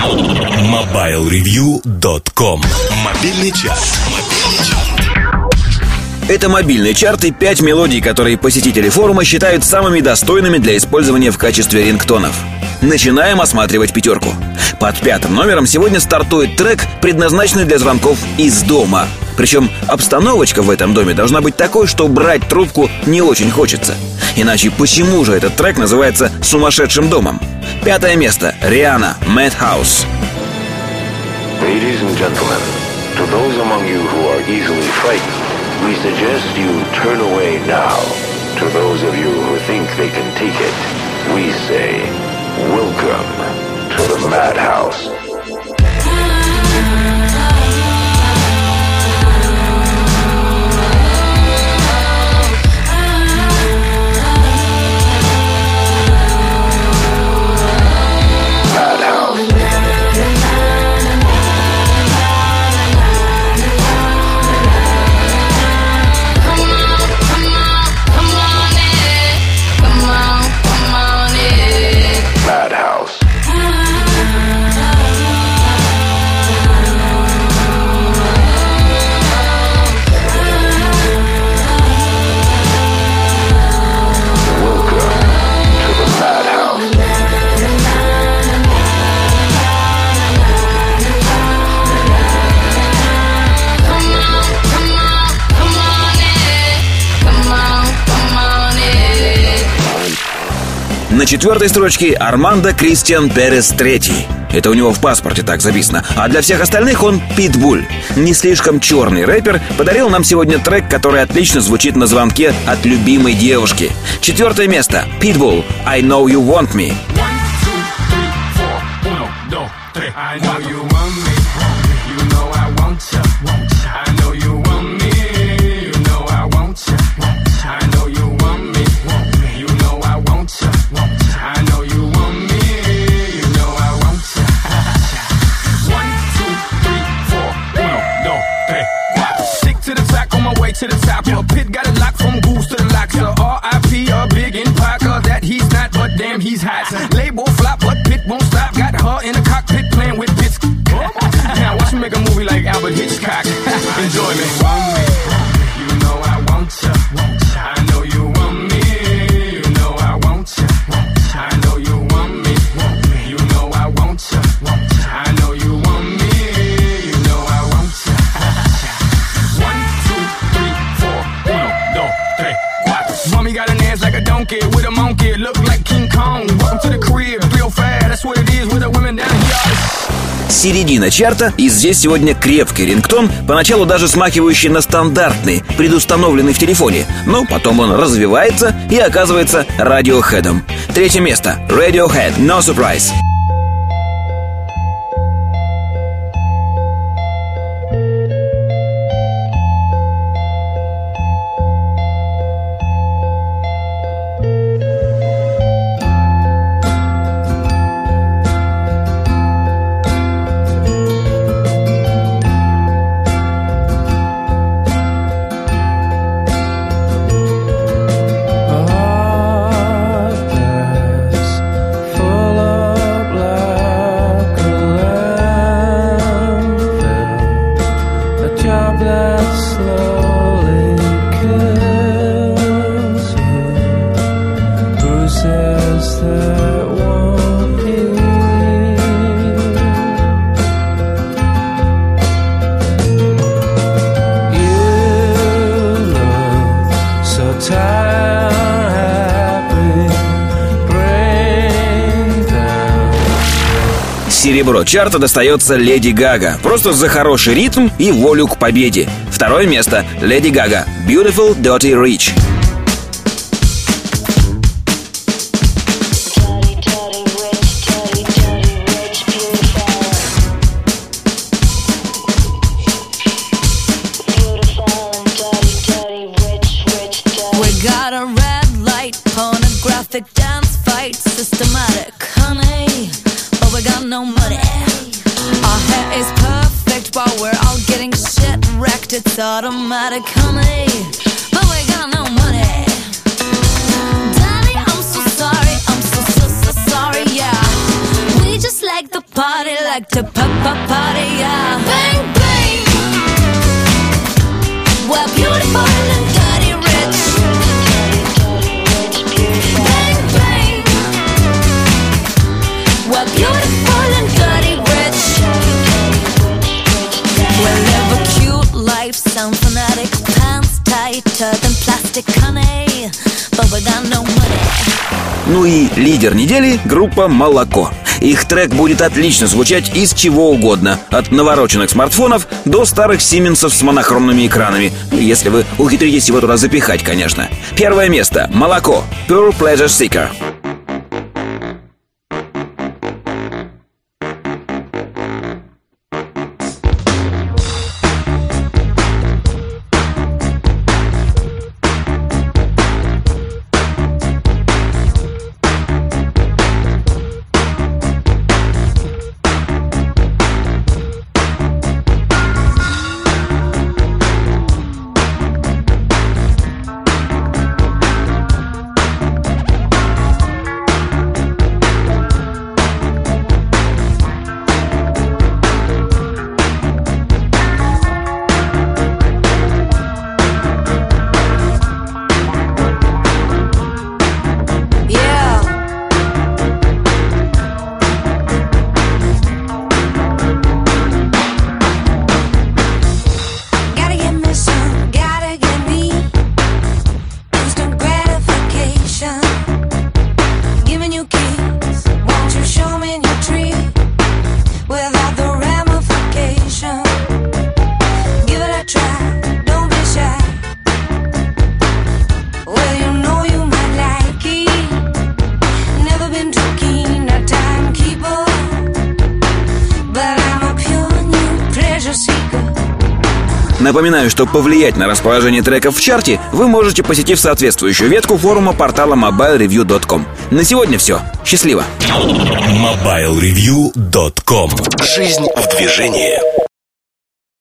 MobileReview.com Мобильный час. Это мобильный чарт и пять мелодий, которые посетители форума считают самыми достойными для использования в качестве рингтонов. Начинаем осматривать пятерку. Под пятым номером сегодня стартует трек, предназначенный для звонков из дома. Причем обстановочка в этом доме должна быть такой, что брать трубку не очень хочется. Иначе почему же этот трек называется «Сумасшедшим домом»? Пятое место. Риана. Madhouse. Ladies and gentlemen, to those among you who are easily frightened, we suggest you turn away now. To those of you who think they can take it, На четвертой строчке Армандо Кристиан Перес третий. Это у него в паспорте так записано. А для всех остальных он Питбуль. Не слишком черный рэпер подарил нам сегодня трек, который отлично звучит на звонке от любимой девушки. Четвертое место. Питбул. I know you want me. I know you want me, damn he's hot. Середина чарта, и здесь сегодня крепкий рингтон, поначалу даже смахивающий на стандартный, предустановленный в телефоне, но потом он развивается и оказывается радиохедом. Третье место. Radiohead. No surprise. Серебро чарта достается Леди Гага. Просто за хороший ритм и волю к победе. Второе место. Леди Гага. Beautiful Dirty Rich. Automatic, honey. But we got no money. Daddy, I'm so sorry, I'm so, so, so sorry, yeah. We just like the party, like to pop pop party, и лидер недели – группа «Молоко». Их трек будет отлично звучать из чего угодно, от навороченных смартфонов до старых Сименсов с монохромными экранами, если вы ухитритесь его туда запихать, конечно. Первое место – «Молоко» – Pure Pleasure Seeker. Напоминаю, что повлиять на расположение треков в чарте вы можете, посетив соответствующую ветку форума портала mobilereview.com. На сегодня все. Счастливо! MobileReview.com Жизнь в движении